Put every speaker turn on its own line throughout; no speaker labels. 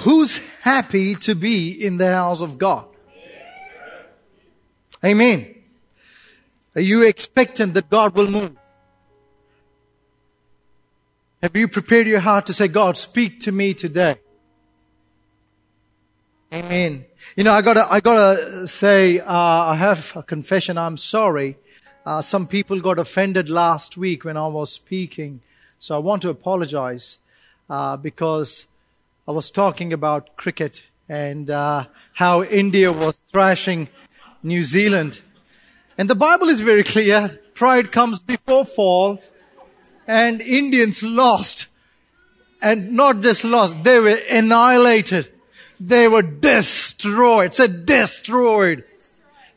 Who's happy to be in the house of God? Amen. Are you expectant that God will move? Have you prepared your heart to say, God, speak to me today? Amen. You know, I gotta, I gotta say, uh, I have a confession. I'm sorry. Uh, some people got offended last week when I was speaking. So I want to apologize, uh, because I was talking about cricket and, uh, how India was thrashing New Zealand. And the Bible is very clear. Pride comes before fall and Indians lost. And not just lost, they were annihilated. They were destroyed. Say destroyed.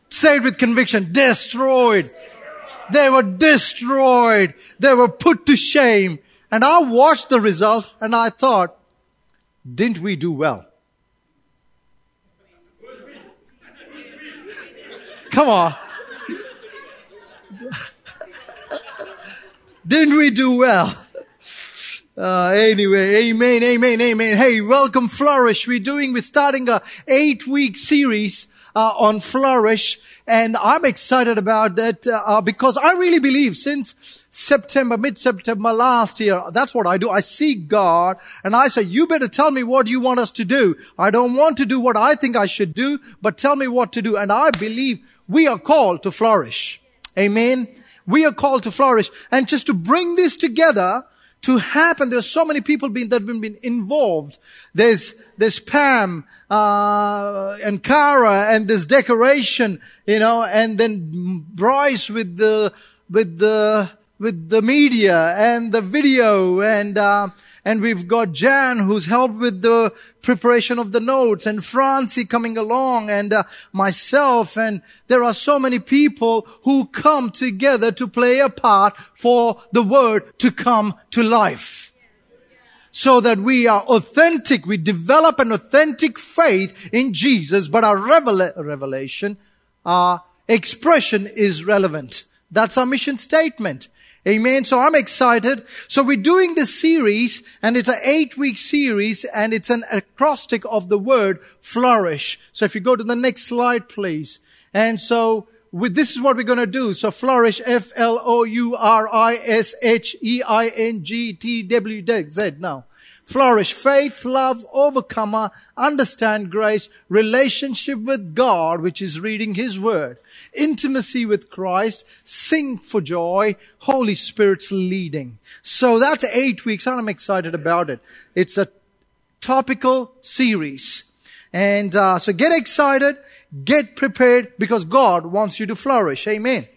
Say it with conviction. Destroyed. They were destroyed. They were put to shame. And I watched the result and I thought, didn't we do well? Come on. Didn't we do well? Uh, anyway, amen, amen, amen. Hey, welcome Flourish. We're doing, we're starting a eight week series, uh, on Flourish. And I'm excited about that, uh, because I really believe since September, mid-September last year, that's what I do. I seek God and I say, you better tell me what you want us to do. I don't want to do what I think I should do, but tell me what to do. And I believe we are called to flourish. Amen. We are called to flourish. And just to bring this together to happen, there's so many people that have been involved. There's, there's Pam, uh, and Kara and this decoration, you know, and then Bryce with the, with the, with the media and the video and, uh, and we've got Jan who's helped with the preparation of the notes and Francie coming along and uh, myself. And there are so many people who come together to play a part for the word to come to life. So that we are authentic. We develop an authentic faith in Jesus, but our revela- revelation, our expression is relevant. That's our mission statement. Amen. So I'm excited. So we're doing this series and it's an eight week series and it's an acrostic of the word flourish. So if you go to the next slide, please. And so with, this is what we're going to do. So flourish, F-L-O-U-R-I-S-H-E-I-N-G-T-W-Z now. Flourish, faith, love, overcomer, understand grace, relationship with God, which is reading His Word, intimacy with Christ, sing for joy, Holy Spirit's leading. So that's eight weeks and I'm excited about it. It's a topical series. And uh, so get excited, get prepared because God wants you to flourish. Amen.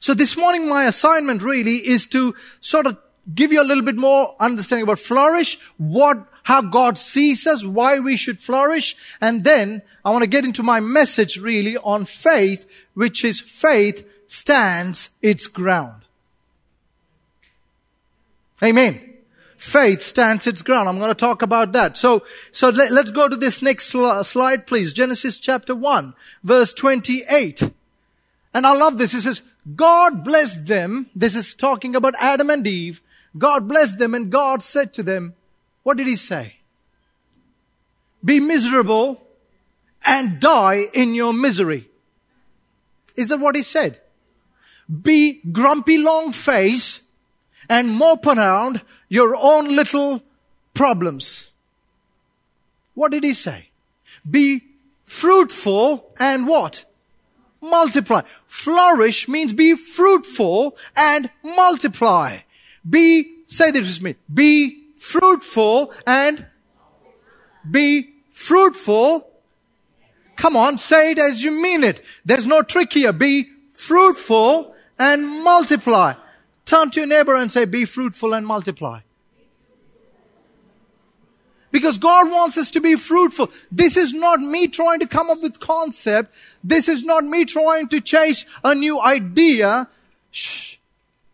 So this morning my assignment really is to sort of give you a little bit more understanding about flourish, what, how God sees us, why we should flourish. And then I want to get into my message really on faith, which is faith stands its ground. Amen. Faith stands its ground. I'm going to talk about that. So, so let, us go to this next sl- slide, please. Genesis chapter 1, verse 28. And I love this. It says, God blessed them. This is talking about Adam and Eve. God blessed them and God said to them, what did he say? Be miserable and die in your misery. Is that what he said? Be grumpy long face and mope around your own little problems. What did he say? Be fruitful and what? Multiply. Flourish means be fruitful and multiply. Be, say this with me, be fruitful and be fruitful. Come on, say it as you mean it. There's no trick here. Be fruitful and multiply. Turn to your neighbor and say, be fruitful and multiply. Because God wants us to be fruitful. This is not me trying to come up with concept. This is not me trying to chase a new idea. Shh.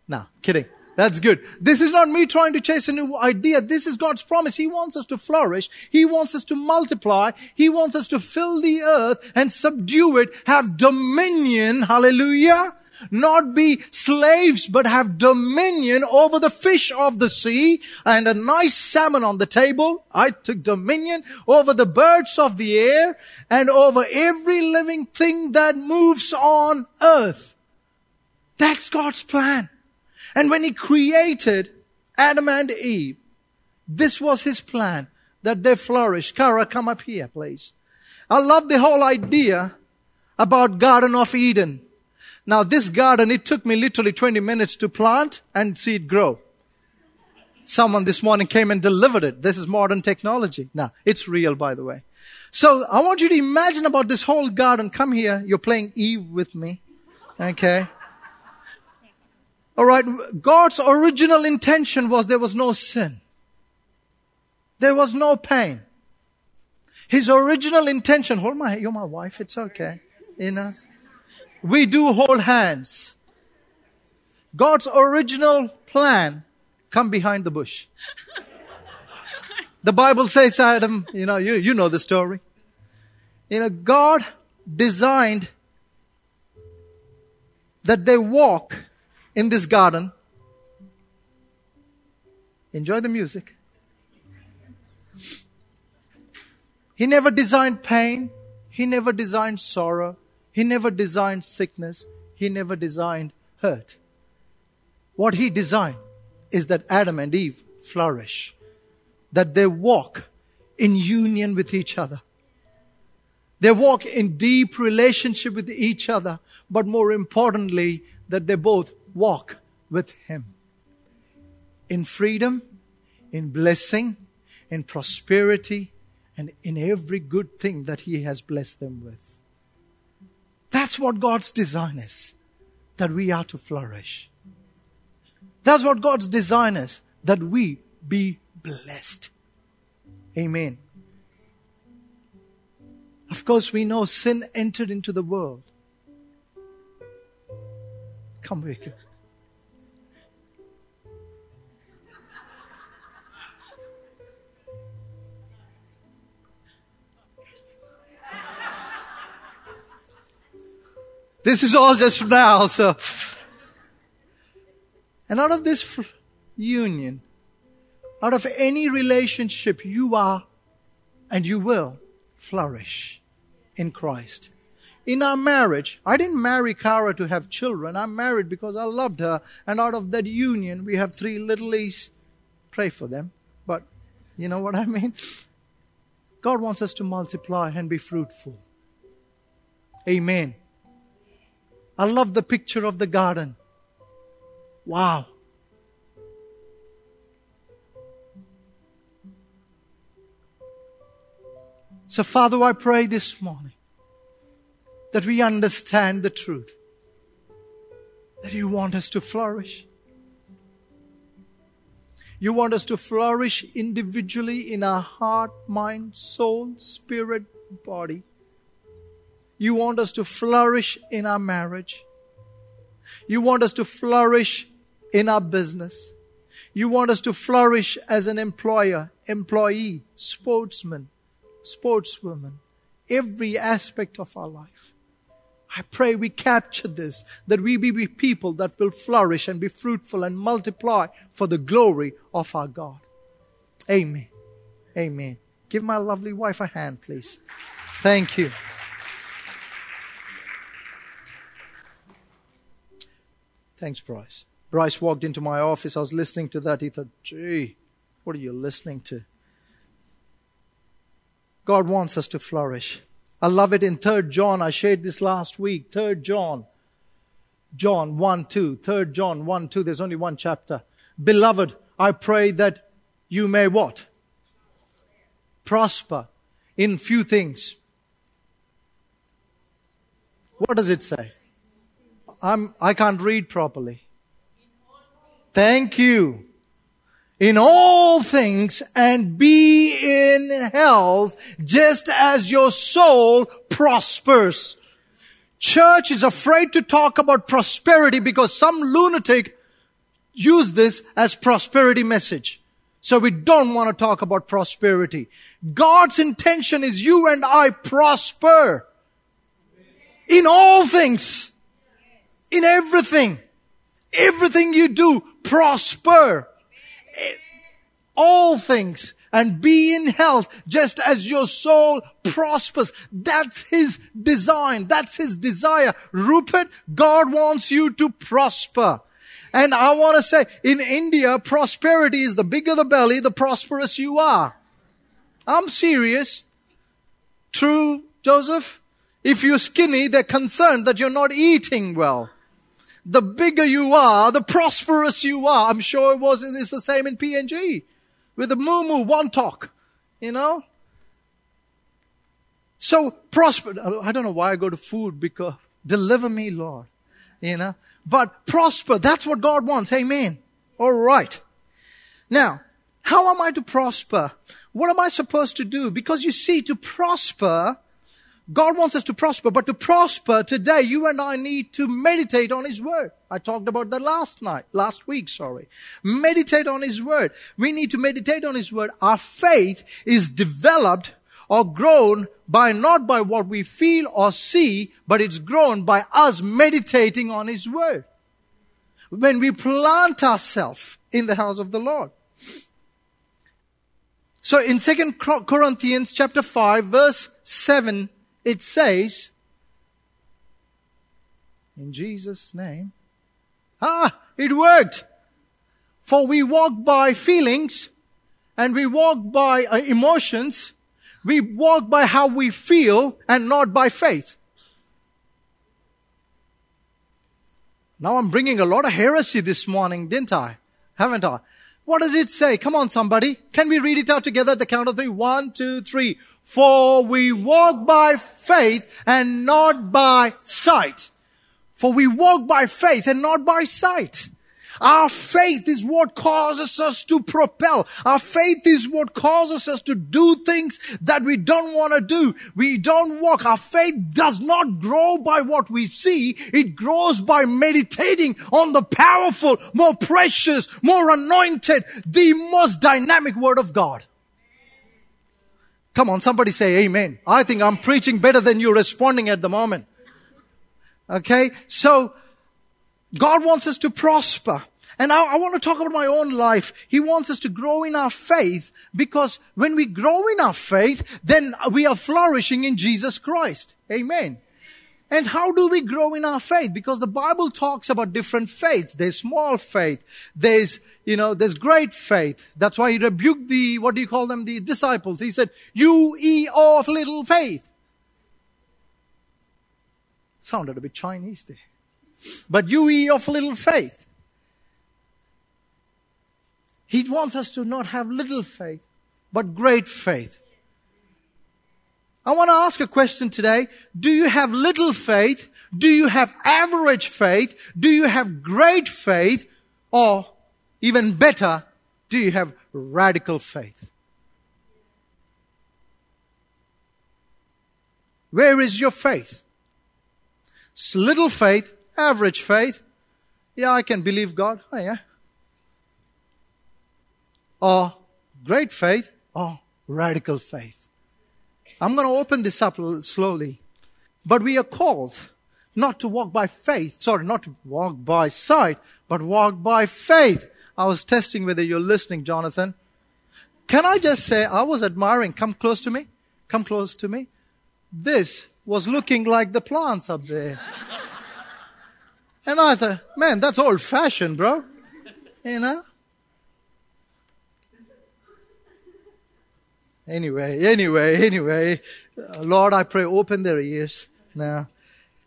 No, kidding. That's good. This is not me trying to chase a new idea. This is God's promise. He wants us to flourish. He wants us to multiply. He wants us to fill the earth and subdue it, have dominion. Hallelujah. not be slaves, but have dominion over the fish of the sea and a nice salmon on the table. I took dominion over the birds of the air and over every living thing that moves on earth. That's God's plan. And when He created Adam and Eve, this was His plan that they flourish. Kara, come up here, please. I love the whole idea about Garden of Eden. Now this garden, it took me literally 20 minutes to plant and see it grow. Someone this morning came and delivered it. This is modern technology. Now, it's real, by the way. So I want you to imagine about this whole garden. Come here. You're playing Eve with me. Okay. All right. God's original intention was there was no sin. There was no pain. His original intention, hold my, you're my wife, it's okay. You know, we do hold hands. God's original plan come behind the bush. The Bible says, Adam, you know, you, you know the story. You know, God designed that they walk in this garden. Enjoy the music. He never designed pain. He never designed sorrow. He never designed sickness. He never designed hurt. What he designed is that Adam and Eve flourish, that they walk in union with each other. They walk in deep relationship with each other, but more importantly, that they both walk with Him. In freedom, in blessing, in prosperity, and in every good thing that He has blessed them with. That's what God's design is, that we are to flourish. That's what God's design is, that we be blessed. Amen. Of course, we know sin entered into the world. Come, Vicky. This is all just now, so. And out of this union, out of any relationship, you are and you will flourish in Christ. In our marriage, I didn't marry Kara to have children. I'm married because I loved her. And out of that union, we have three little E's. Pray for them. But you know what I mean? God wants us to multiply and be fruitful. Amen. I love the picture of the garden. Wow. So, Father, I pray this morning that we understand the truth, that you want us to flourish. You want us to flourish individually in our heart, mind, soul, spirit, body. You want us to flourish in our marriage. You want us to flourish in our business. You want us to flourish as an employer, employee, sportsman, sportswoman, every aspect of our life. I pray we capture this, that we be people that will flourish and be fruitful and multiply for the glory of our God. Amen. Amen. Give my lovely wife a hand, please. Thank you. Thanks, Bryce. Bryce walked into my office. I was listening to that. He thought, gee, what are you listening to? God wants us to flourish. I love it in 3rd John. I shared this last week. 3rd John. John 1 2. 3rd John 1 2. There's only one chapter. Beloved, I pray that you may what? Prosper in few things. What does it say? I'm, I can't read properly. Thank you. In all things and be in health just as your soul prospers. Church is afraid to talk about prosperity because some lunatic used this as prosperity message. So we don't want to talk about prosperity. God's intention is you and I prosper in all things. In everything. Everything you do, prosper. All things and be in health just as your soul prospers. That's his design. That's his desire. Rupert, God wants you to prosper. And I want to say, in India, prosperity is the bigger the belly, the prosperous you are. I'm serious. True, Joseph? If you're skinny, they're concerned that you're not eating well. The bigger you are, the prosperous you are. I'm sure it was, it's the same in PNG with the Mumu wantok, you know? So prosper. I don't know why I go to food because deliver me, Lord, you know? But prosper. That's what God wants. Amen. All right. Now, how am I to prosper? What am I supposed to do? Because you see, to prosper, God wants us to prosper, but to prosper today, you and I need to meditate on His Word. I talked about that last night, last week, sorry. Meditate on His Word. We need to meditate on His Word. Our faith is developed or grown by not by what we feel or see, but it's grown by us meditating on His Word. When we plant ourselves in the house of the Lord. So in 2 Corinthians chapter 5 verse 7, it says, in Jesus' name, ah, it worked. For we walk by feelings and we walk by uh, emotions. We walk by how we feel and not by faith. Now I'm bringing a lot of heresy this morning, didn't I? Haven't I? What does it say? Come on, somebody. Can we read it out together at the count of three? One, two, three. For we walk by faith and not by sight. For we walk by faith and not by sight. Our faith is what causes us to propel. Our faith is what causes us to do things that we don't want to do. We don't walk. Our faith does not grow by what we see. It grows by meditating on the powerful, more precious, more anointed, the most dynamic word of God. Come on, somebody say amen. I think I'm preaching better than you're responding at the moment. Okay? So, God wants us to prosper. And I, I, want to talk about my own life. He wants us to grow in our faith because when we grow in our faith, then we are flourishing in Jesus Christ. Amen. And how do we grow in our faith? Because the Bible talks about different faiths. There's small faith. There's, you know, there's great faith. That's why he rebuked the, what do you call them? The disciples. He said, you ye of little faith. Sounded a bit Chinese there. But you ye of little faith. He wants us to not have little faith, but great faith. I want to ask a question today. Do you have little faith? Do you have average faith? Do you have great faith? Or even better, do you have radical faith? Where is your faith? It's little faith, average faith. Yeah, I can believe God. Oh, yeah or great faith or radical faith. I'm going to open this up slowly. But we are called not to walk by faith, sorry, not to walk by sight, but walk by faith. I was testing whether you're listening, Jonathan. Can I just say, I was admiring, come close to me, come close to me. This was looking like the plants up there. and I thought, man, that's old fashioned, bro. You know? Anyway, anyway, anyway, uh, Lord, I pray, open their ears now.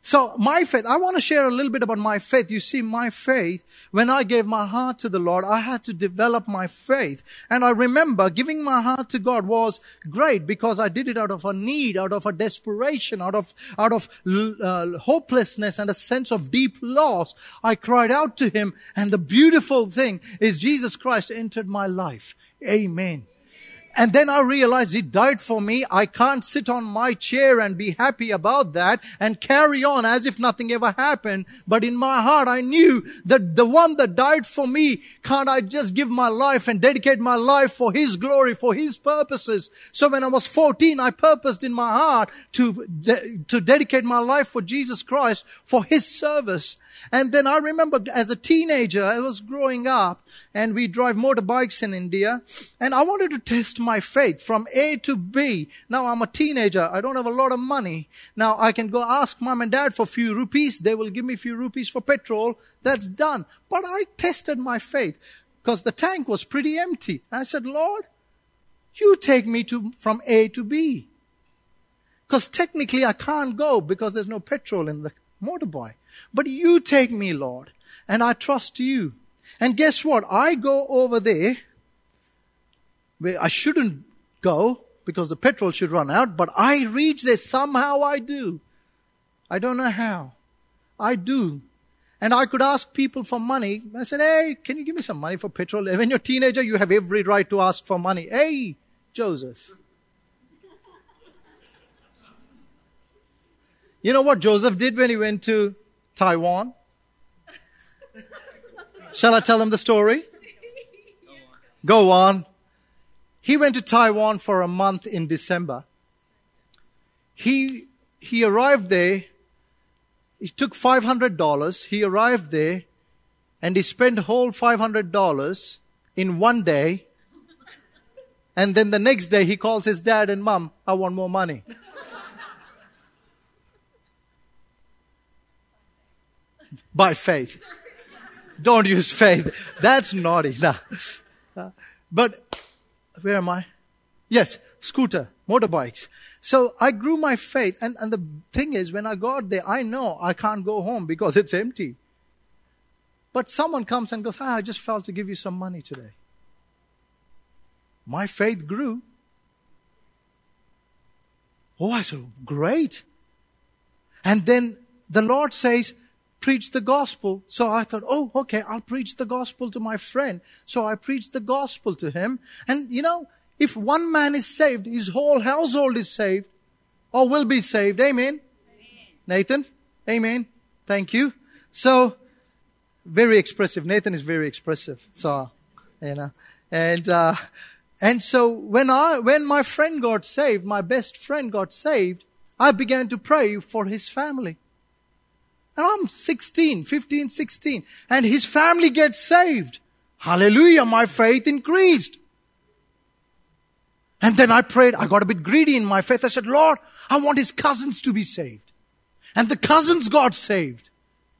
So my faith, I want to share a little bit about my faith. You see, my faith, when I gave my heart to the Lord, I had to develop my faith. And I remember giving my heart to God was great because I did it out of a need, out of a desperation, out of, out of uh, hopelessness and a sense of deep loss. I cried out to Him and the beautiful thing is Jesus Christ entered my life. Amen. And then I realized he died for me. I can't sit on my chair and be happy about that and carry on as if nothing ever happened. But in my heart, I knew that the one that died for me, can't I just give my life and dedicate my life for his glory, for his purposes? So when I was 14, I purposed in my heart to, de- to dedicate my life for Jesus Christ, for his service. And then I remember as a teenager, I was growing up and we drive motorbikes in India and I wanted to test my faith from A to B. Now I'm a teenager. I don't have a lot of money. Now I can go ask mom and dad for a few rupees. They will give me a few rupees for petrol. That's done. But I tested my faith because the tank was pretty empty. I said, Lord, you take me to, from A to B. Because technically I can't go because there's no petrol in the motorbike. But you take me, Lord, and I trust you. And guess what? I go over there where I shouldn't go because the petrol should run out, but I reach there. Somehow I do. I don't know how. I do. And I could ask people for money. I said, hey, can you give me some money for petrol? When you're a teenager, you have every right to ask for money. Hey, Joseph. You know what Joseph did when he went to Taiwan? Shall I tell him the story? Go on. He went to Taiwan for a month in December. He, he arrived there. He took $500. He arrived there and he spent whole $500 in one day. And then the next day he calls his dad and mom, I want more money. By faith. Don't use faith. That's naughty. Nah. But where am I? Yes, scooter, motorbikes. So I grew my faith. And, and the thing is, when I got there, I know I can't go home because it's empty. But someone comes and goes, Hi, I just felt to give you some money today. My faith grew. Oh, I said, Great. And then the Lord says, preach the gospel. So I thought, oh, okay, I'll preach the gospel to my friend. So I preached the gospel to him. And you know, if one man is saved, his whole household is saved or will be saved. Amen. Amen. Nathan, amen. Thank you. So, very expressive. Nathan is very expressive. So, you know, and, uh, and so when I, when my friend got saved, my best friend got saved, I began to pray for his family. And I'm 16, 15, 16. And his family gets saved. Hallelujah. My faith increased. And then I prayed. I got a bit greedy in my faith. I said, Lord, I want his cousins to be saved. And the cousins got saved.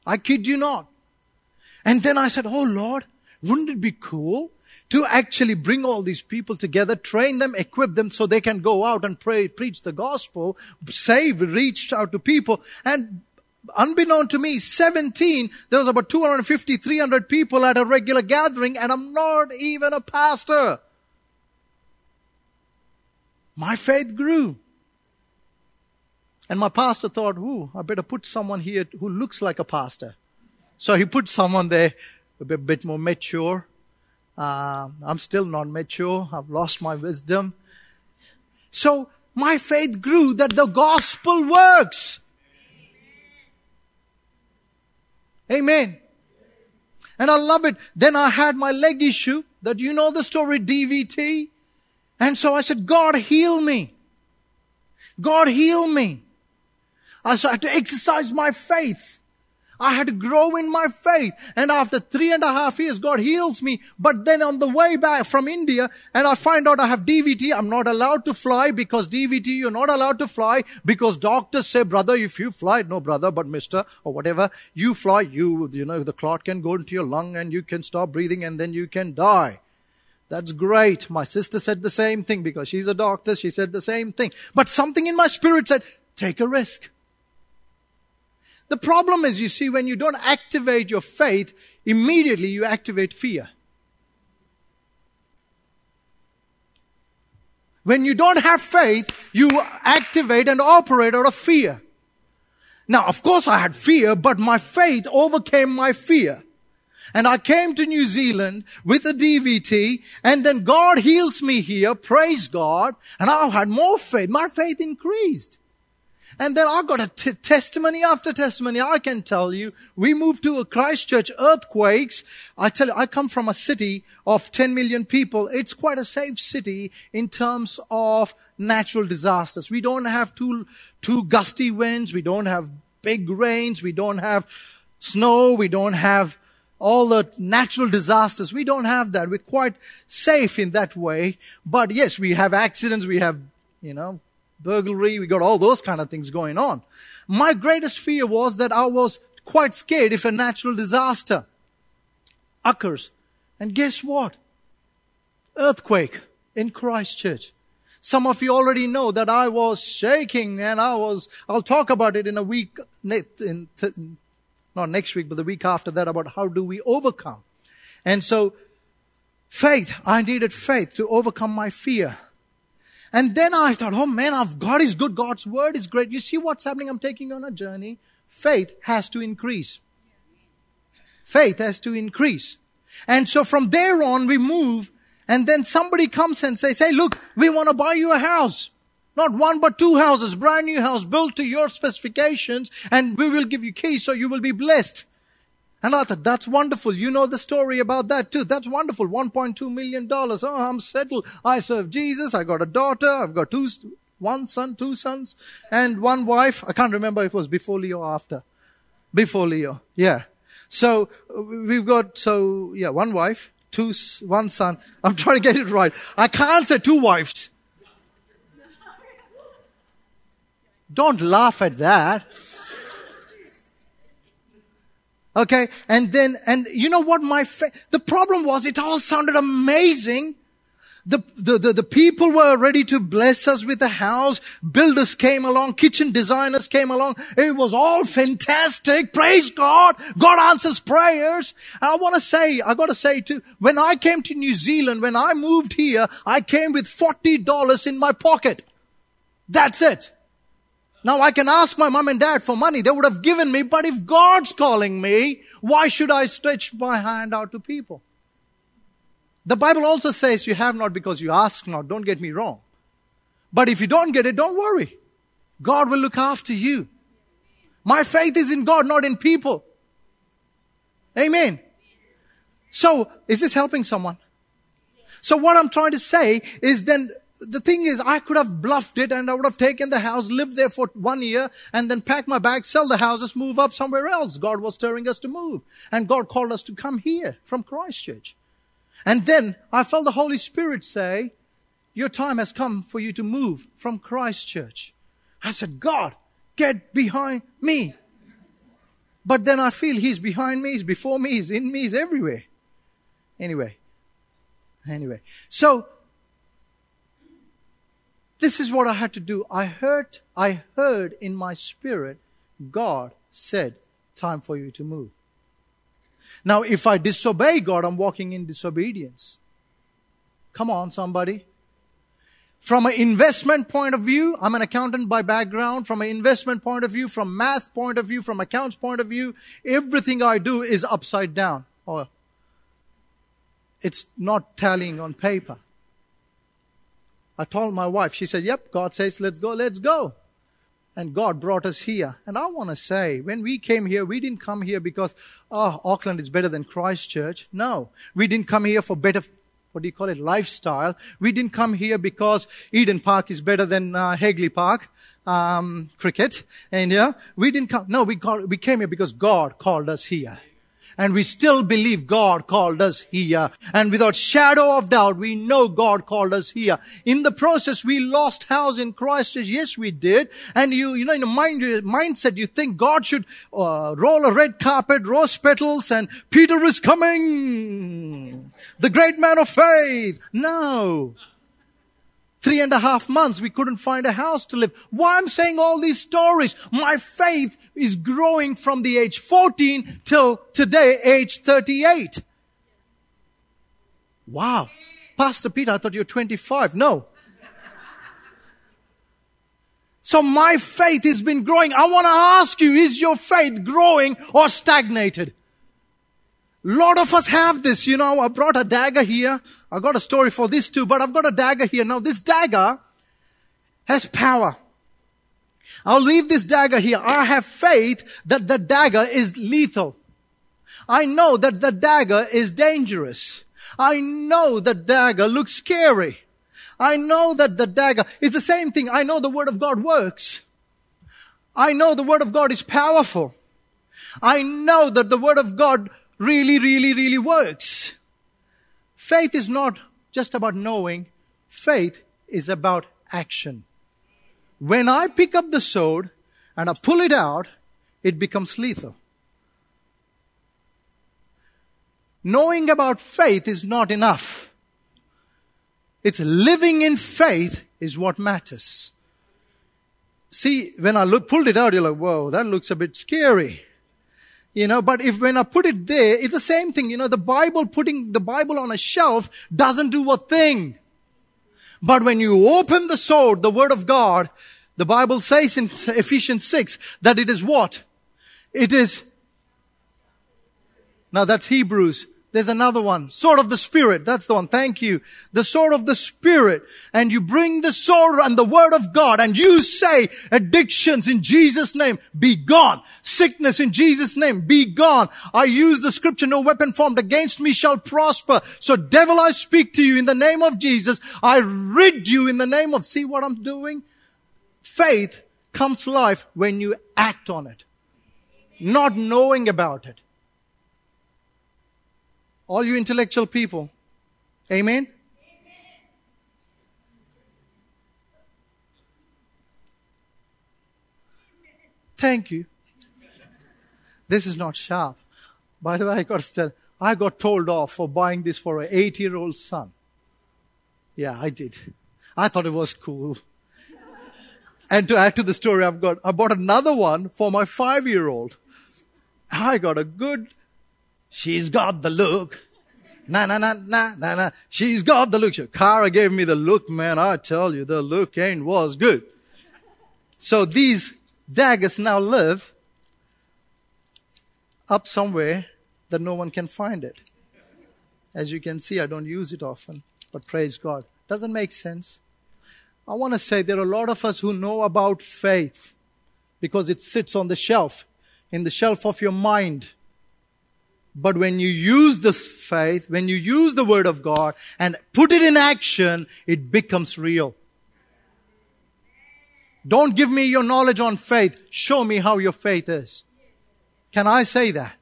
I kid you not. And then I said, Oh Lord, wouldn't it be cool to actually bring all these people together, train them, equip them so they can go out and pray, preach the gospel, save, reach out to people. And unbeknown to me, 17, there was about 250, 300 people at a regular gathering and I'm not even a pastor. My faith grew. And my pastor thought, ooh, I better put someone here who looks like a pastor. So he put someone there a bit, bit more mature. Uh, I'm still not mature. I've lost my wisdom. So my faith grew that the gospel works. Amen. And I love it. Then I had my leg issue that you know the story DVT. And so I said, God heal me. God heal me. I had to exercise my faith. I had to grow in my faith. And after three and a half years, God heals me. But then on the way back from India, and I find out I have DVT, I'm not allowed to fly because DVT, you're not allowed to fly because doctors say, brother, if you fly, no brother, but mister, or whatever, you fly, you, you know, the clot can go into your lung and you can stop breathing and then you can die. That's great. My sister said the same thing because she's a doctor. She said the same thing. But something in my spirit said, take a risk. The problem is, you see, when you don't activate your faith, immediately you activate fear. When you don't have faith, you activate and operate out of fear. Now, of course I had fear, but my faith overcame my fear. And I came to New Zealand with a DVT and then God heals me here. Praise God. And I had more faith. My faith increased. And then I've got a t- testimony after testimony. I can tell you, we moved to a Christchurch earthquakes. I tell you, I come from a city of 10 million people. It's quite a safe city in terms of natural disasters. We don't have too, too gusty winds. We don't have big rains. We don't have snow. We don't have all the natural disasters. We don't have that. We're quite safe in that way. But yes, we have accidents. We have, you know, burglary. We got all those kind of things going on. My greatest fear was that I was quite scared if a natural disaster occurs. And guess what? Earthquake in Christchurch. Some of you already know that I was shaking and I was, I'll talk about it in a week, in, not next week, but the week after that about how do we overcome. And so faith, I needed faith to overcome my fear. And then I thought, oh man, God is good. God's word is great. You see what's happening? I'm taking on a journey. Faith has to increase. Faith has to increase. And so from there on, we move and then somebody comes and says, hey, look, we want to buy you a house. Not one, but two houses, brand new house built to your specifications and we will give you keys so you will be blessed. And I thought, that's wonderful. You know the story about that too. That's wonderful. $1.2 million. Oh, I'm settled. I serve Jesus. I got a daughter. I've got two, one son, two sons, and one wife. I can't remember if it was before Leo or after. Before Leo. Yeah. So uh, we've got, so yeah, one wife, two, one son. I'm trying to get it right. I can't say two wives. Don't laugh at that. Okay. And then, and you know what my, fa- the problem was it all sounded amazing. The, the, the, the, people were ready to bless us with a house. Builders came along. Kitchen designers came along. It was all fantastic. Praise God. God answers prayers. And I want to say, I got to say too, when I came to New Zealand, when I moved here, I came with $40 in my pocket. That's it. Now I can ask my mom and dad for money. They would have given me, but if God's calling me, why should I stretch my hand out to people? The Bible also says you have not because you ask not. Don't get me wrong. But if you don't get it, don't worry. God will look after you. My faith is in God, not in people. Amen. So, is this helping someone? So what I'm trying to say is then the thing is, I could have bluffed it and I would have taken the house, lived there for one year, and then pack my bags, sell the houses, move up somewhere else. God was stirring us to move. And God called us to come here from Christchurch. And then I felt the Holy Spirit say, your time has come for you to move from Christchurch. I said, God, get behind me. But then I feel He's behind me, He's before me, He's in me, He's everywhere. Anyway. Anyway. So, this is what I had to do. I heard, I heard in my spirit, God said, time for you to move. Now, if I disobey God, I'm walking in disobedience. Come on, somebody. From an investment point of view, I'm an accountant by background. From an investment point of view, from math point of view, from accounts point of view, everything I do is upside down. Or it's not tallying on paper. I told my wife, she said, Yep, God says, let's go, let's go. And God brought us here. And I want to say, when we came here, we didn't come here because, oh, Auckland is better than Christchurch. No. We didn't come here for better, what do you call it, lifestyle. We didn't come here because Eden Park is better than uh, Hagley Park, um, cricket. And yeah, we didn't come, no, we, we came here because God called us here and we still believe God called us here. And without shadow of doubt, we know God called us here. In the process, we lost house in Christ. Yes, we did. And you, you know, in a mind, mindset, you think God should uh, roll a red carpet, rose petals, and Peter is coming. The great man of faith. No. Three and a half months, we couldn't find a house to live. Why I'm saying all these stories? My faith is growing from the age 14 till today, age 38. Wow. Pastor Peter, I thought you were 25. No. So my faith has been growing. I want to ask you, is your faith growing or stagnated? lot of us have this, you know, I brought a dagger here. I got a story for this too, but I've got a dagger here. Now this dagger has power. I'll leave this dagger here. I have faith that the dagger is lethal. I know that the dagger is dangerous. I know the dagger looks scary. I know that the dagger is the same thing. I know the word of God works. I know the word of God is powerful. I know that the word of God really, really, really works. Faith is not just about knowing. Faith is about action. When I pick up the sword and I pull it out, it becomes lethal. Knowing about faith is not enough. It's living in faith is what matters. See, when I look, pulled it out, you're like, whoa, that looks a bit scary. You know, but if when I put it there, it's the same thing. You know, the Bible, putting the Bible on a shelf doesn't do a thing. But when you open the sword, the word of God, the Bible says in Ephesians 6 that it is what? It is, now that's Hebrews. There's another one. Sword of the Spirit. That's the one. Thank you. The sword of the Spirit. And you bring the sword and the word of God and you say addictions in Jesus name be gone. Sickness in Jesus name be gone. I use the scripture, no weapon formed against me shall prosper. So devil, I speak to you in the name of Jesus. I rid you in the name of, see what I'm doing? Faith comes life when you act on it. Not knowing about it. All you intellectual people. Amen? Thank you. This is not sharp. By the way, I got to tell, I got told off for buying this for an eight year old son. Yeah, I did. I thought it was cool. And to add to the story, I've got, I bought another one for my five year old. I got a good She's got the look. Na na na na na na. She's got the look. Kara gave me the look, man. I tell you, the look ain't was good. So these daggers now live up somewhere that no one can find it. As you can see, I don't use it often, but praise God. Doesn't make sense. I want to say there are a lot of us who know about faith because it sits on the shelf, in the shelf of your mind. But when you use the faith, when you use the word of God and put it in action, it becomes real. Don't give me your knowledge on faith. Show me how your faith is. Can I say that?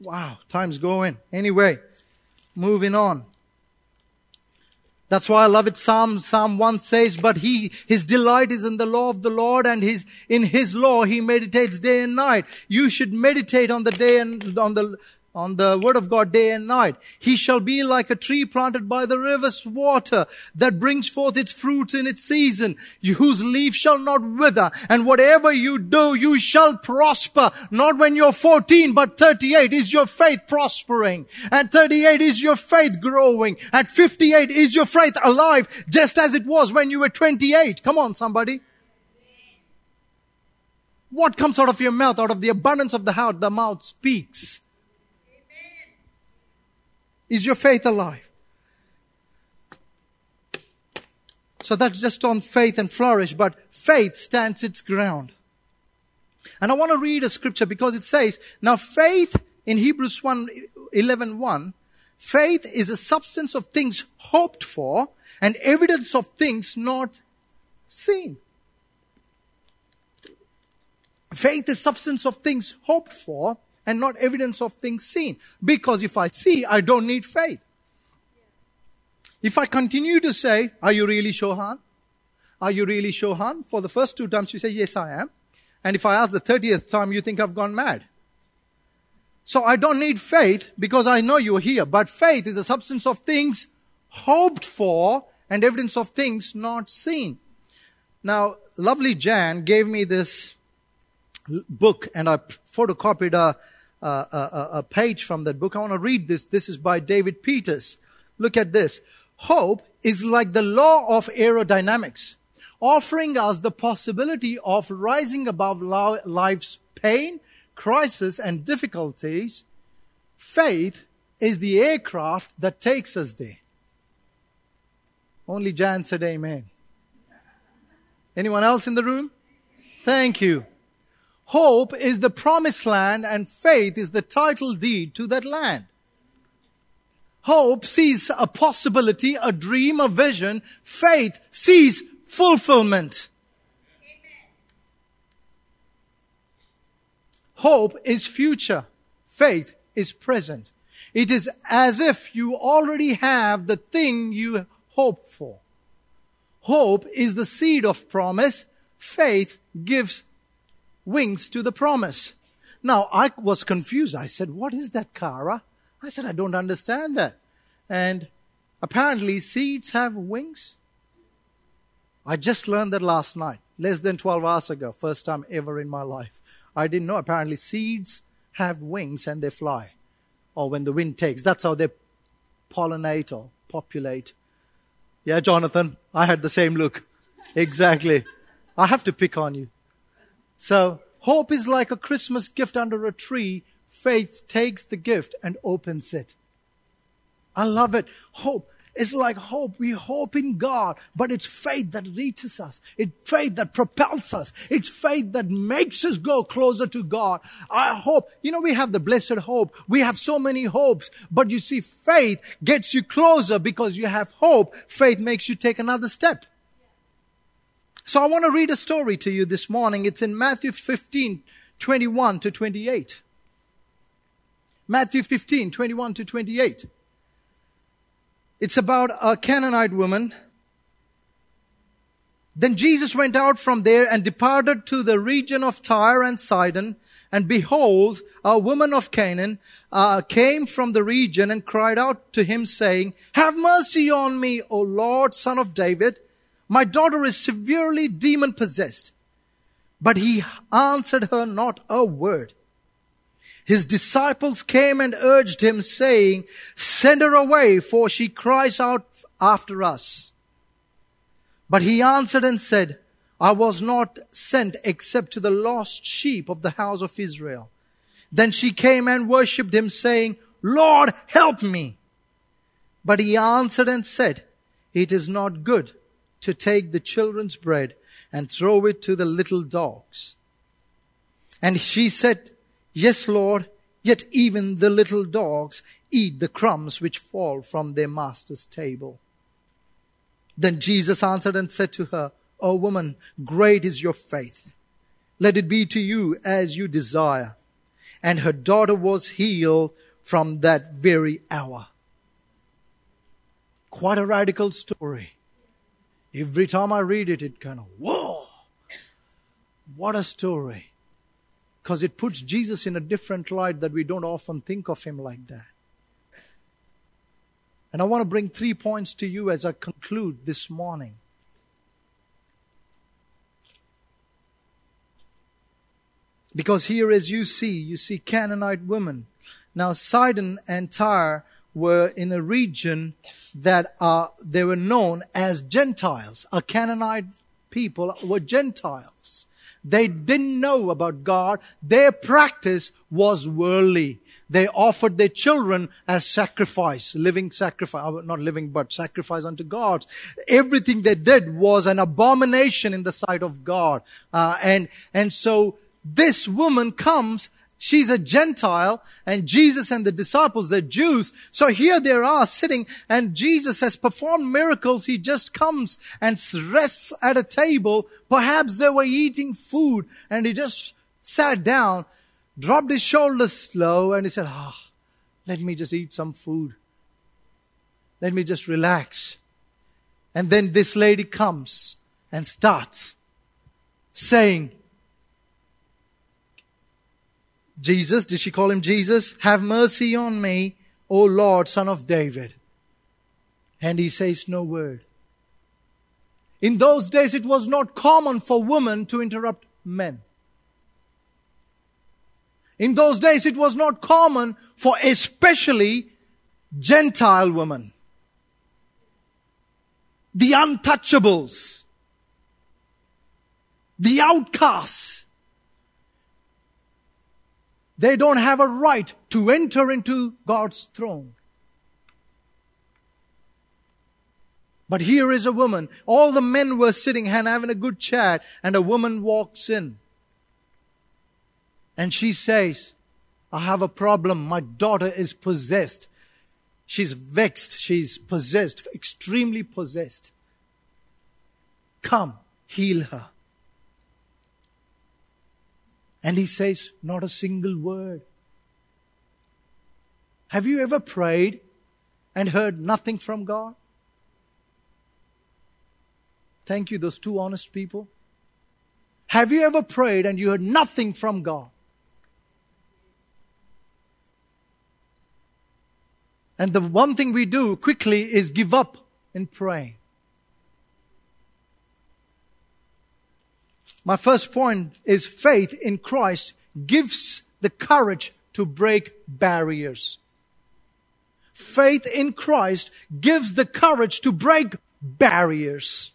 Wow, time's going. Anyway, moving on. That's why I love it. Psalm, Psalm 1 says, but he, his delight is in the law of the Lord and his, in his law he meditates day and night. You should meditate on the day and on the, on the word of God day and night. He shall be like a tree planted by the river's water that brings forth its fruits in its season, whose leaf shall not wither. And whatever you do, you shall prosper. Not when you're 14, but 38 is your faith prospering. At 38 is your faith growing. At 58 is your faith alive, just as it was when you were 28. Come on, somebody. What comes out of your mouth? Out of the abundance of the heart, the mouth speaks. Is your faith alive? So that's just on faith and flourish, but faith stands its ground. And I want to read a scripture because it says, now faith in Hebrews 1, 11, 1, faith is a substance of things hoped for and evidence of things not seen. Faith is substance of things hoped for and not evidence of things seen. Because if I see, I don't need faith. If I continue to say, are you really Shohan? Are you really Shohan? For the first two times you say, yes, I am. And if I ask the 30th time, you think I've gone mad. So I don't need faith because I know you're here. But faith is a substance of things hoped for and evidence of things not seen. Now, lovely Jan gave me this book and I photocopied a, a, a, a page from that book. I want to read this. This is by David Peters. Look at this. Hope is like the law of aerodynamics, offering us the possibility of rising above life's pain, crisis, and difficulties faith is the aircraft that takes us there. Only Jan said amen. Anyone else in the room? Thank you. Hope is the promised land and faith is the title deed to that land. Hope sees a possibility, a dream, a vision. Faith sees fulfillment. Hope is future. Faith is present. It is as if you already have the thing you hope for. Hope is the seed of promise. Faith gives wings to the promise. Now, I was confused. I said, What is that, Kara? I said, I don't understand that. And apparently, seeds have wings. I just learned that last night, less than 12 hours ago, first time ever in my life. I didn't know. Apparently, seeds have wings and they fly. Or when the wind takes, that's how they pollinate or populate. Yeah, Jonathan, I had the same look. Exactly. I have to pick on you. So, hope is like a Christmas gift under a tree. Faith takes the gift and opens it. I love it. Hope. It's like hope. We hope in God, but it's faith that reaches us. It's faith that propels us. It's faith that makes us go closer to God. I hope, you know, we have the blessed hope. We have so many hopes, but you see, faith gets you closer because you have hope. Faith makes you take another step. So I want to read a story to you this morning. It's in Matthew 15, 21 to 28. Matthew 15, 21 to 28. It's about a Canaanite woman. Then Jesus went out from there and departed to the region of Tyre and Sidon. And behold, a woman of Canaan uh, came from the region and cried out to him, saying, Have mercy on me, O Lord, son of David. My daughter is severely demon possessed. But he answered her not a word. His disciples came and urged him, saying, Send her away, for she cries out after us. But he answered and said, I was not sent except to the lost sheep of the house of Israel. Then she came and worshipped him, saying, Lord, help me. But he answered and said, It is not good to take the children's bread and throw it to the little dogs. And she said, Yes, Lord, yet even the little dogs eat the crumbs which fall from their master's table. Then Jesus answered and said to her, O woman, great is your faith. Let it be to you as you desire. And her daughter was healed from that very hour. Quite a radical story. Every time I read it, it kind of, whoa, what a story because it puts Jesus in a different light that we don't often think of him like that. And I want to bring three points to you as I conclude this morning. Because here, as you see, you see Canaanite women. Now, Sidon and Tyre were in a region that uh, they were known as Gentiles. A Canaanite people were Gentiles. They didn't know about God. Their practice was worldly. They offered their children as sacrifice, living sacrifice, uh, not living, but sacrifice unto God. Everything they did was an abomination in the sight of God. Uh, and, and so this woman comes She's a Gentile and Jesus and the disciples, they're Jews. So here they are sitting and Jesus has performed miracles. He just comes and rests at a table. Perhaps they were eating food and he just sat down, dropped his shoulders low and he said, ah, oh, let me just eat some food. Let me just relax. And then this lady comes and starts saying, Jesus, did she call him Jesus? Have mercy on me, O Lord, son of David. And he says no word. In those days, it was not common for women to interrupt men. In those days, it was not common for especially Gentile women. The untouchables. The outcasts They don't have a right to enter into God's throne. But here is a woman. All the men were sitting and having a good chat, and a woman walks in. And she says, I have a problem. My daughter is possessed. She's vexed. She's possessed, extremely possessed. Come, heal her. And he says, not a single word. Have you ever prayed and heard nothing from God? Thank you, those two honest people. Have you ever prayed and you heard nothing from God? And the one thing we do quickly is give up in praying. My first point is faith in Christ gives the courage to break barriers. Faith in Christ gives the courage to break barriers.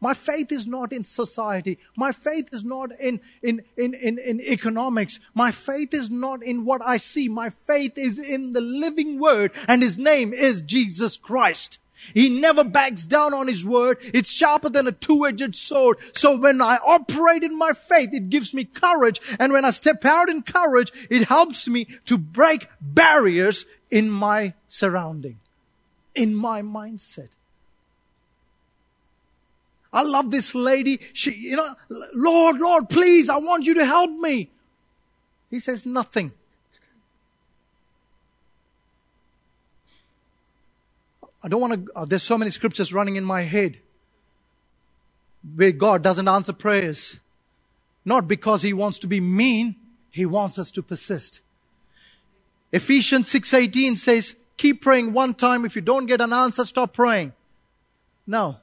My faith is not in society. My faith is not in, in, in, in, in, economics. My faith is not in what I see. My faith is in the living word and his name is Jesus Christ. He never backs down on his word. It's sharper than a two-edged sword. So when I operate in my faith, it gives me courage. And when I step out in courage, it helps me to break barriers in my surrounding, in my mindset. I love this lady. She, you know, Lord, Lord, please, I want you to help me. He says nothing. I don't want to, uh, there's so many scriptures running in my head where God doesn't answer prayers. Not because He wants to be mean, He wants us to persist. Ephesians 6.18 says, keep praying one time. If you don't get an answer, stop praying. No.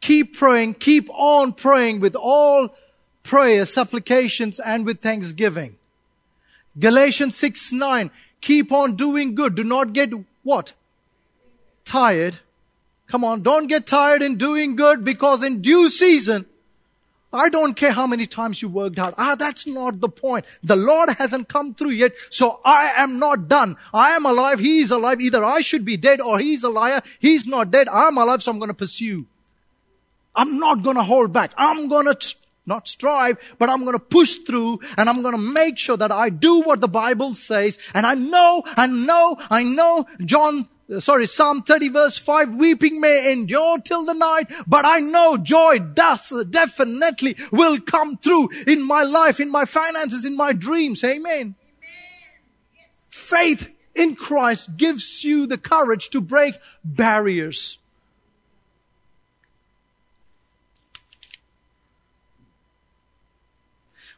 Keep praying, keep on praying with all prayers, supplications, and with thanksgiving. Galatians 6 9. Keep on doing good. Do not get what? Tired. Come on, don't get tired in doing good because in due season, I don't care how many times you worked out. Ah, that's not the point. The Lord hasn't come through yet, so I am not done. I am alive. He is alive. Either I should be dead or he's a liar. He's not dead. I'm alive, so I'm going to pursue. I'm not going to hold back. I'm going to not strive, but I'm going to push through and I'm going to make sure that I do what the Bible says. And I know, I know, I know John sorry, Psalm 30 verse 5, weeping may endure till the night, but I know joy does definitely will come through in my life, in my finances, in my dreams. Amen. Amen. Faith in Christ gives you the courage to break barriers.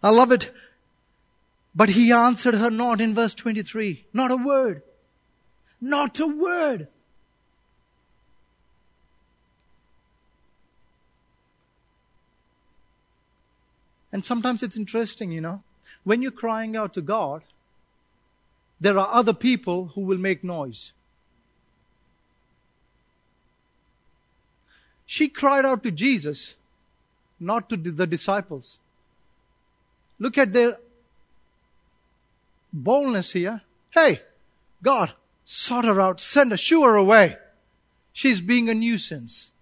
I love it. But he answered her not in verse 23. Not a word. Not a word. And sometimes it's interesting, you know, when you're crying out to God, there are other people who will make noise. She cried out to Jesus, not to the disciples. Look at their boldness here. Hey, God, sort her out, send her, shoo her away. She's being a nuisance.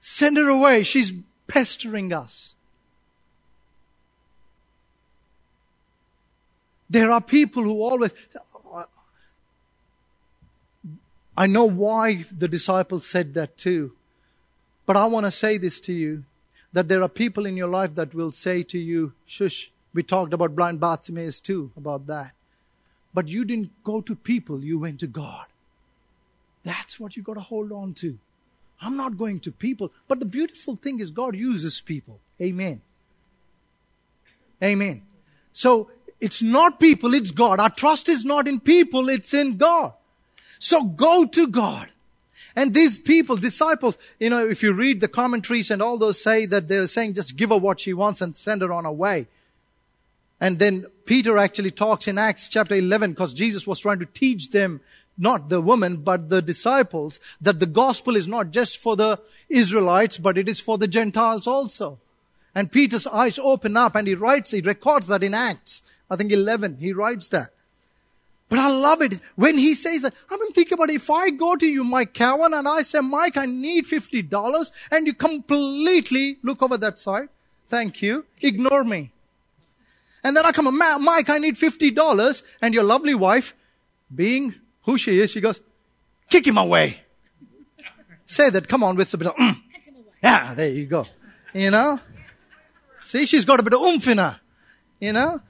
Send her away. She's pestering us. There are people who always, I know why the disciples said that too. But I want to say this to you that there are people in your life that will say to you, shush. We talked about blind Bartimaeus too, about that. But you didn't go to people, you went to God. That's what you got to hold on to. I'm not going to people. But the beautiful thing is God uses people. Amen. Amen. So it's not people, it's God. Our trust is not in people, it's in God. So go to God. And these people, disciples, you know, if you read the commentaries and all those say that they're saying just give her what she wants and send her on her way. And then Peter actually talks in Acts chapter 11 because Jesus was trying to teach them, not the woman, but the disciples, that the gospel is not just for the Israelites, but it is for the Gentiles also. And Peter's eyes open up and he writes, he records that in Acts. I think 11, he writes that. But I love it when he says that. I mean, think about it. If I go to you, Mike Cowan, and I say, Mike, I need $50, and you completely look over that side. Thank you. Ignore me. And then I come, Mike, I need $50. And your lovely wife, being who she is, she goes, kick him away. Say that, come on, with a bit of, mm. yeah, there you go. You know? See, she's got a bit of oomph in her. You know?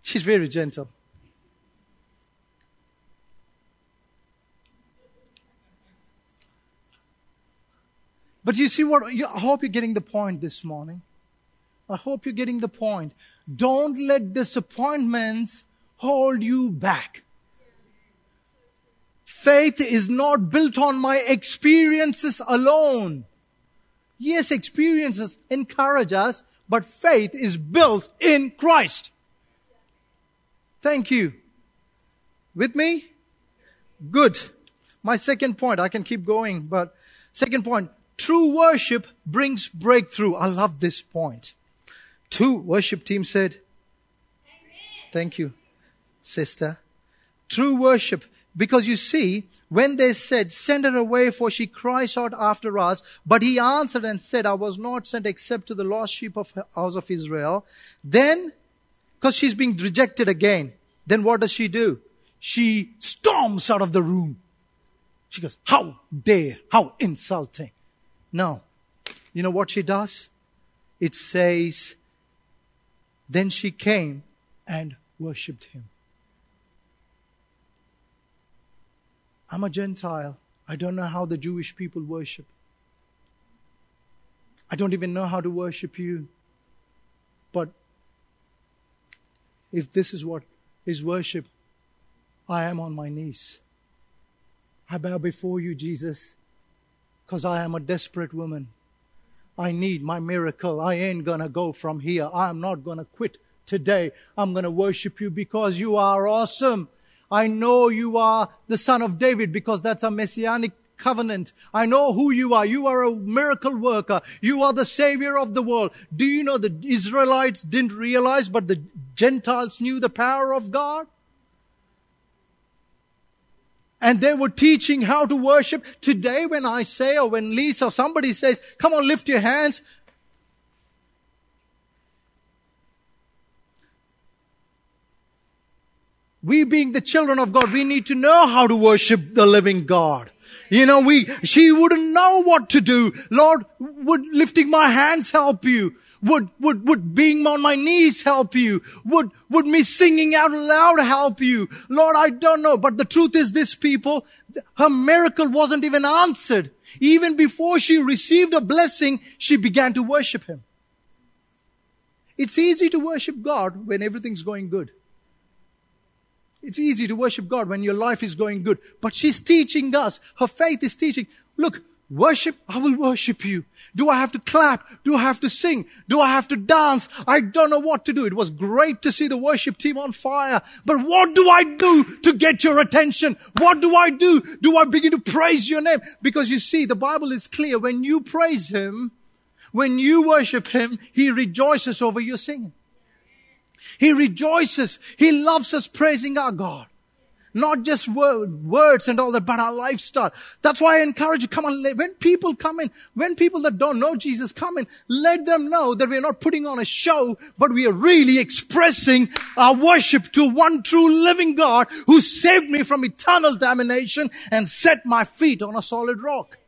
She's very gentle. But you see what? I hope you're getting the point this morning. I hope you're getting the point. Don't let disappointments hold you back. Faith is not built on my experiences alone. Yes, experiences encourage us, but faith is built in Christ. Thank you. With me? Good. My second point, I can keep going, but second point, true worship brings breakthrough. I love this point. Two worship team said, Thank you, sister. True worship. Because you see, when they said, Send her away, for she cries out after us, but he answered and said, I was not sent except to the lost sheep of house of Israel. Then, because she's being rejected again, then what does she do? She storms out of the room. She goes, How dare, how insulting. No. You know what she does? It says, then she came and worshipped him. I'm a Gentile. I don't know how the Jewish people worship. I don't even know how to worship you. But if this is what is worship, I am on my knees. I bow before you, Jesus, because I am a desperate woman. I need my miracle. I ain't gonna go from here. I'm not gonna quit today. I'm gonna worship you because you are awesome. I know you are the son of David because that's a messianic covenant. I know who you are. You are a miracle worker. You are the savior of the world. Do you know the Israelites didn't realize, but the Gentiles knew the power of God? And they were teaching how to worship. Today, when I say, or when Lisa or somebody says, come on, lift your hands. We being the children of God, we need to know how to worship the living God. You know, we, she wouldn't know what to do. Lord, would lifting my hands help you? Would, would, would being on my knees help you? Would, would me singing out loud help you? Lord, I don't know. But the truth is this people, her miracle wasn't even answered. Even before she received a blessing, she began to worship him. It's easy to worship God when everything's going good. It's easy to worship God when your life is going good. But she's teaching us, her faith is teaching, look, Worship, I will worship you. Do I have to clap? Do I have to sing? Do I have to dance? I don't know what to do. It was great to see the worship team on fire. But what do I do to get your attention? What do I do? Do I begin to praise your name? Because you see, the Bible is clear. When you praise Him, when you worship Him, He rejoices over your singing. He rejoices. He loves us praising our God. Not just word, words and all that, but our lifestyle. That's why I encourage you, come on, when people come in, when people that don't know Jesus come in, let them know that we're not putting on a show, but we are really expressing our worship to one true living God who saved me from eternal damnation and set my feet on a solid rock.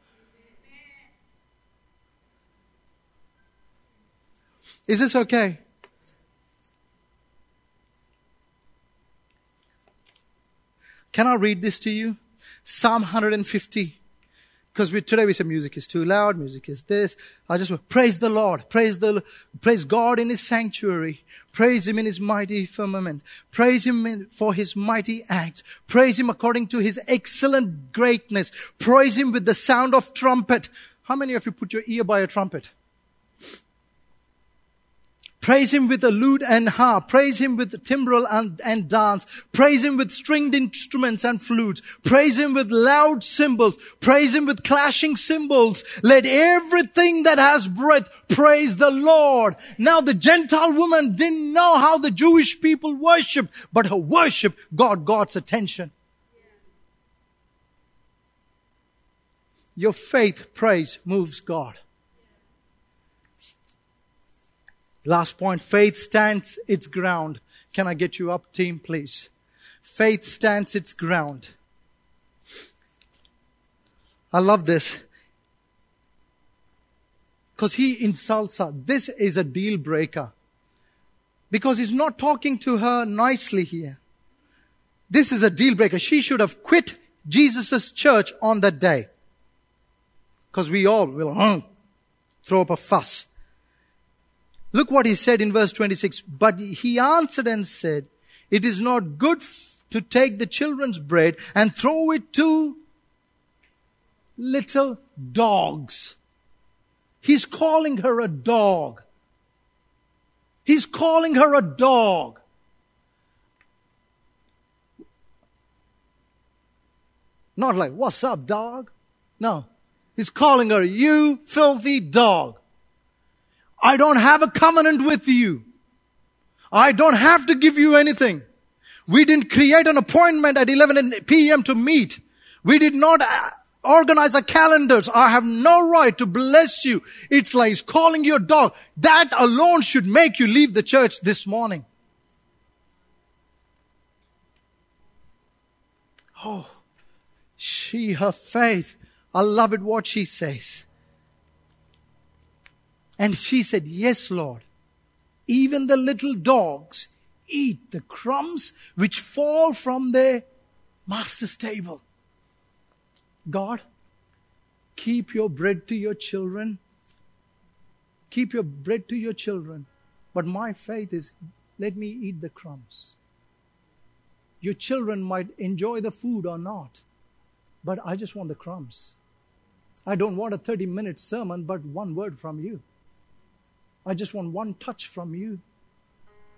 Is this okay? Can I read this to you? Psalm 150. Because we, today we say music is too loud, music is this. I just praise the Lord, praise the, praise God in His sanctuary, praise Him in His mighty firmament, praise Him in, for His mighty acts, praise Him according to His excellent greatness, praise Him with the sound of trumpet. How many of you put your ear by a trumpet? Praise him with a lute and harp. Praise him with timbrel and, and dance. Praise him with stringed instruments and flutes. Praise him with loud cymbals. Praise him with clashing cymbals. Let everything that has breath praise the Lord. Now the Gentile woman didn't know how the Jewish people worshiped, but her worship got God's attention. Your faith praise moves God. Last point, faith stands its ground. Can I get you up, team, please? Faith stands its ground. I love this. Because he insults her. This is a deal breaker. Because he's not talking to her nicely here. This is a deal breaker. She should have quit Jesus' church on that day. Because we all will throw up a fuss. Look what he said in verse 26. But he answered and said, it is not good to take the children's bread and throw it to little dogs. He's calling her a dog. He's calling her a dog. Not like, what's up, dog? No. He's calling her, you filthy dog. I don't have a covenant with you. I don't have to give you anything. We didn't create an appointment at 11 p.m. to meet. We did not uh, organize our calendars. I have no right to bless you. It's like calling your dog. That alone should make you leave the church this morning. Oh, she, her faith. I love it what she says. And she said, Yes, Lord. Even the little dogs eat the crumbs which fall from their master's table. God, keep your bread to your children. Keep your bread to your children. But my faith is let me eat the crumbs. Your children might enjoy the food or not, but I just want the crumbs. I don't want a 30 minute sermon, but one word from you. I just want one touch from you.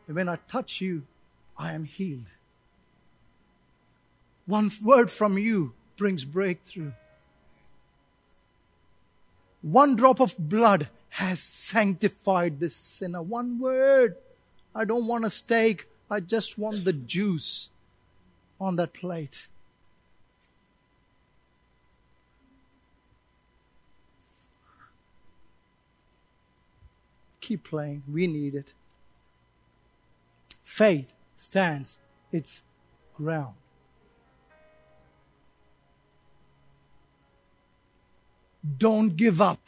And when I touch you, I am healed. One word from you brings breakthrough. One drop of blood has sanctified this sinner. One word. I don't want a steak. I just want the juice on that plate. Keep playing. We need it. Faith stands its ground. Don't give up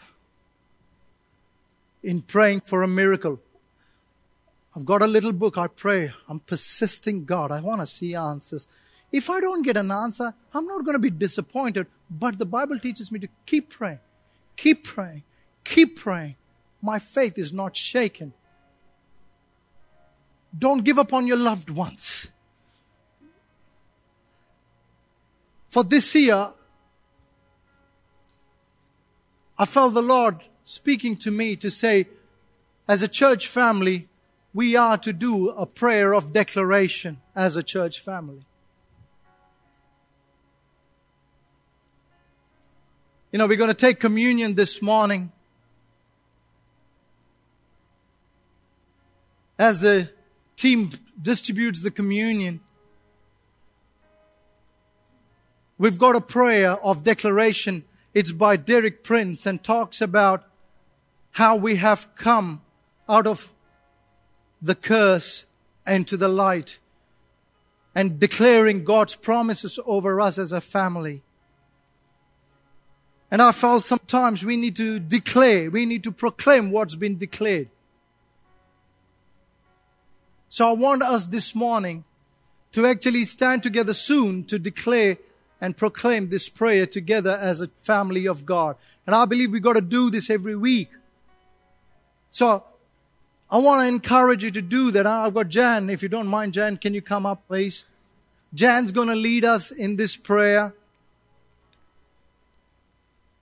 in praying for a miracle. I've got a little book. I pray. I'm persisting God. I want to see answers. If I don't get an answer, I'm not going to be disappointed. But the Bible teaches me to keep praying, keep praying, keep praying my faith is not shaken. Don't give up on your loved ones. For this year, I felt the Lord speaking to me to say, as a church family, we are to do a prayer of declaration as a church family. You know, we're going to take communion this morning. As the team distributes the communion, we've got a prayer of declaration. It's by Derek Prince and talks about how we have come out of the curse and to the light and declaring God's promises over us as a family. And I felt sometimes we need to declare, we need to proclaim what's been declared. So I want us this morning to actually stand together soon to declare and proclaim this prayer together as a family of God. And I believe we've got to do this every week. So I want to encourage you to do that. I've got Jan. If you don't mind, Jan, can you come up, please? Jan's going to lead us in this prayer.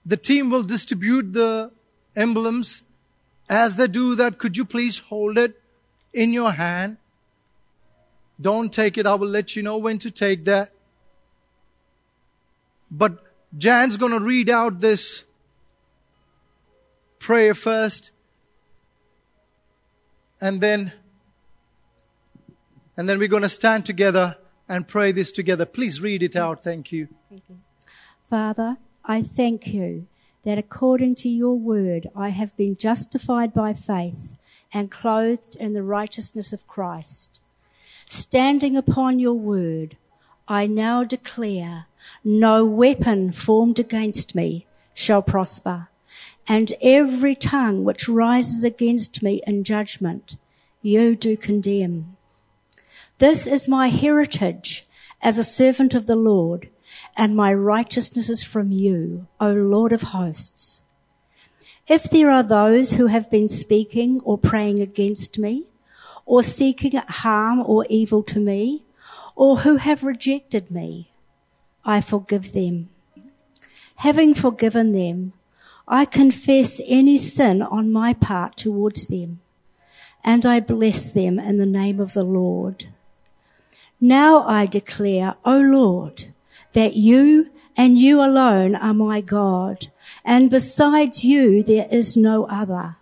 The team will distribute the emblems. As they do that, could you please hold it? In your hand. Don't take it. I will let you know when to take that. But Jan's going to read out this prayer first. And then, and then we're going to stand together and pray this together. Please read it out. Thank you.
Thank you. Father, I thank you that according to your word I have been justified by faith and clothed in the righteousness of Christ. Standing upon your word, I now declare no weapon formed against me shall prosper, and every tongue which rises against me in judgment, you do condemn. This is my heritage as a servant of the Lord, and my righteousness is from you, O Lord of hosts. If there are those who have been speaking or praying against me, or seeking harm or evil to me, or who have rejected me, I forgive them. Having forgiven them, I confess any sin on my part towards them, and I bless them in the name of the Lord. Now I declare, O Lord, that you and you alone are my God, and besides you there is no other.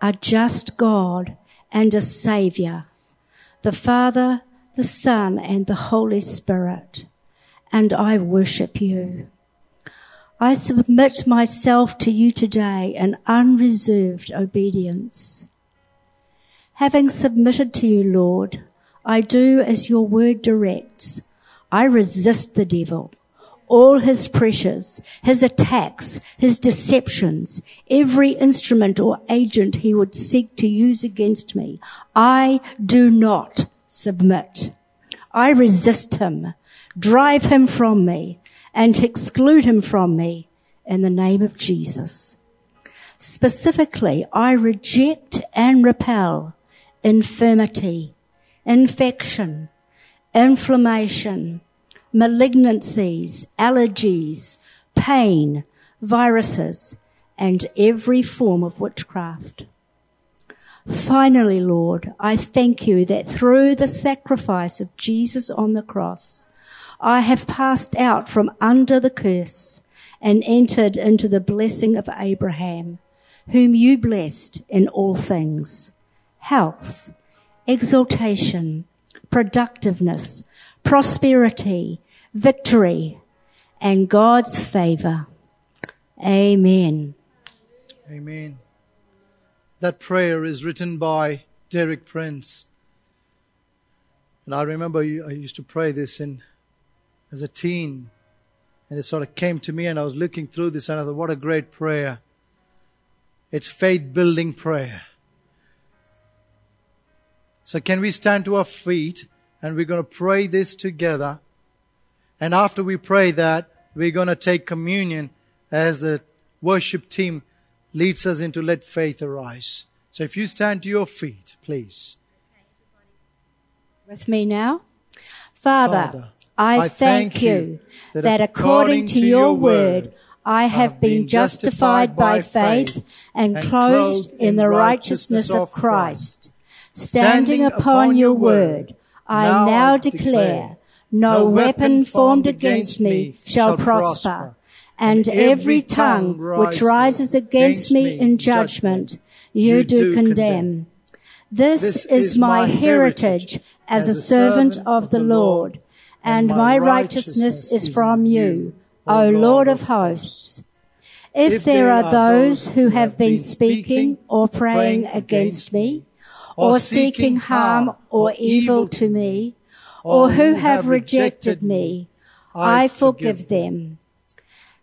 A just God and a Saviour, the Father, the Son, and the Holy Spirit. And I worship you. I submit myself to you today in unreserved obedience. Having submitted to you, Lord, I do as your word directs. I resist the devil all his pressures, his attacks, his deceptions, every instrument or agent he would seek to use against me. I do not submit. I resist him, drive him from me, and exclude him from me in the name of Jesus. Specifically, I reject and repel infirmity, infection, inflammation, malignancies, allergies, pain, viruses, and every form of witchcraft. Finally, Lord, I thank you that through the sacrifice of Jesus on the cross, I have passed out from under the curse and entered into the blessing of Abraham, whom you blessed in all things. Health, exaltation, productiveness, prosperity, victory, and God's favor. Amen.
Amen. That prayer is written by Derek Prince. And I remember I used to pray this in as a teen. And it sort of came to me and I was looking through this and I thought, what a great prayer. It's faith building prayer. So can we stand to our feet and we're going to pray this together. And after we pray that, we're going to take communion as the worship team leads us into let faith arise. So if you stand to your feet, please.
With me now. Father, Father I, I thank you that, that according to your word, I have been justified by faith and clothed in the righteousness of Christ. Standing upon your word, I now, now declare no weapon formed against me shall prosper, and every tongue which rises against me in judgment you do condemn. This is my heritage as a servant of the Lord, and my righteousness is from you, O Lord of hosts. If there are those who have been speaking or praying against me, or seeking harm or evil to me, or who have rejected me, I forgive them.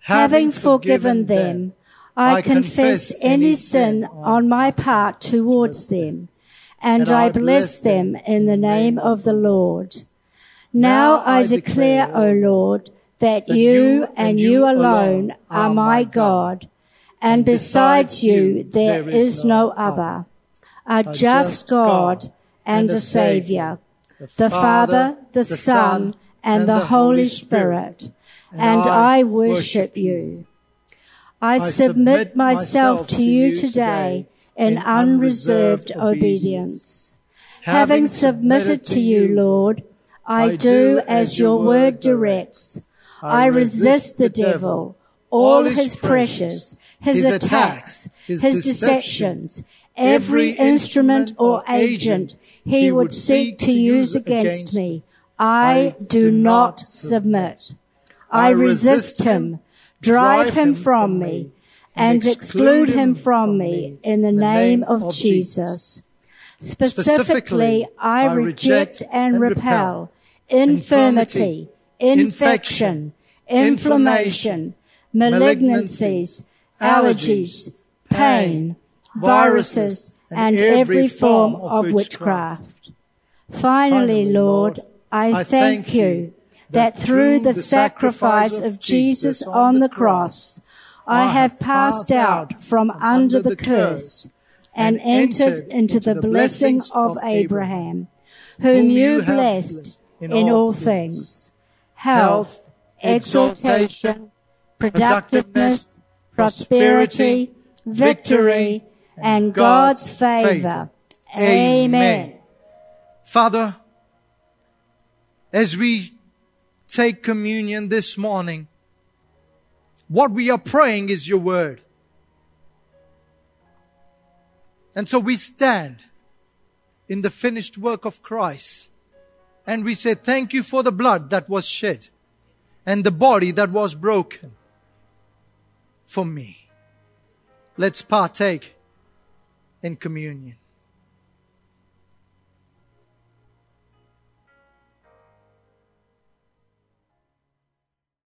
Having forgiven them, I confess any sin on my part towards them, and I bless them in the name of the Lord. Now I declare, O Lord, that you and you alone are my God, and besides you there is no other a just God and a Saviour, the Father, the Son, and the Holy Spirit. And I worship you. I submit myself to you today in unreserved obedience. Having submitted to you, Lord, I do as your word directs. I resist the devil, all his pressures, his attacks, his deceptions, every instrument or agent he would seek to use against me. I do not submit. I resist him, drive him from me, and exclude him from me in the name of Jesus. Specifically, I reject and repel infirmity, infection, inflammation, malignancies, allergies, pain, viruses, and every form of witchcraft. Finally, Lord, I thank you that through the sacrifice of Jesus on the cross, I have passed out from under the curse and entered into the blessing of Abraham, whom you blessed in all things. Health, exaltation, productiveness, prosperity, victory, and God's favor. Amen.
Father, as we take communion this morning, what we are praying is your word. And so we stand in the finished work of Christ and we say, Thank you for the blood that was shed and the body that was broken for me. Let's partake in communion.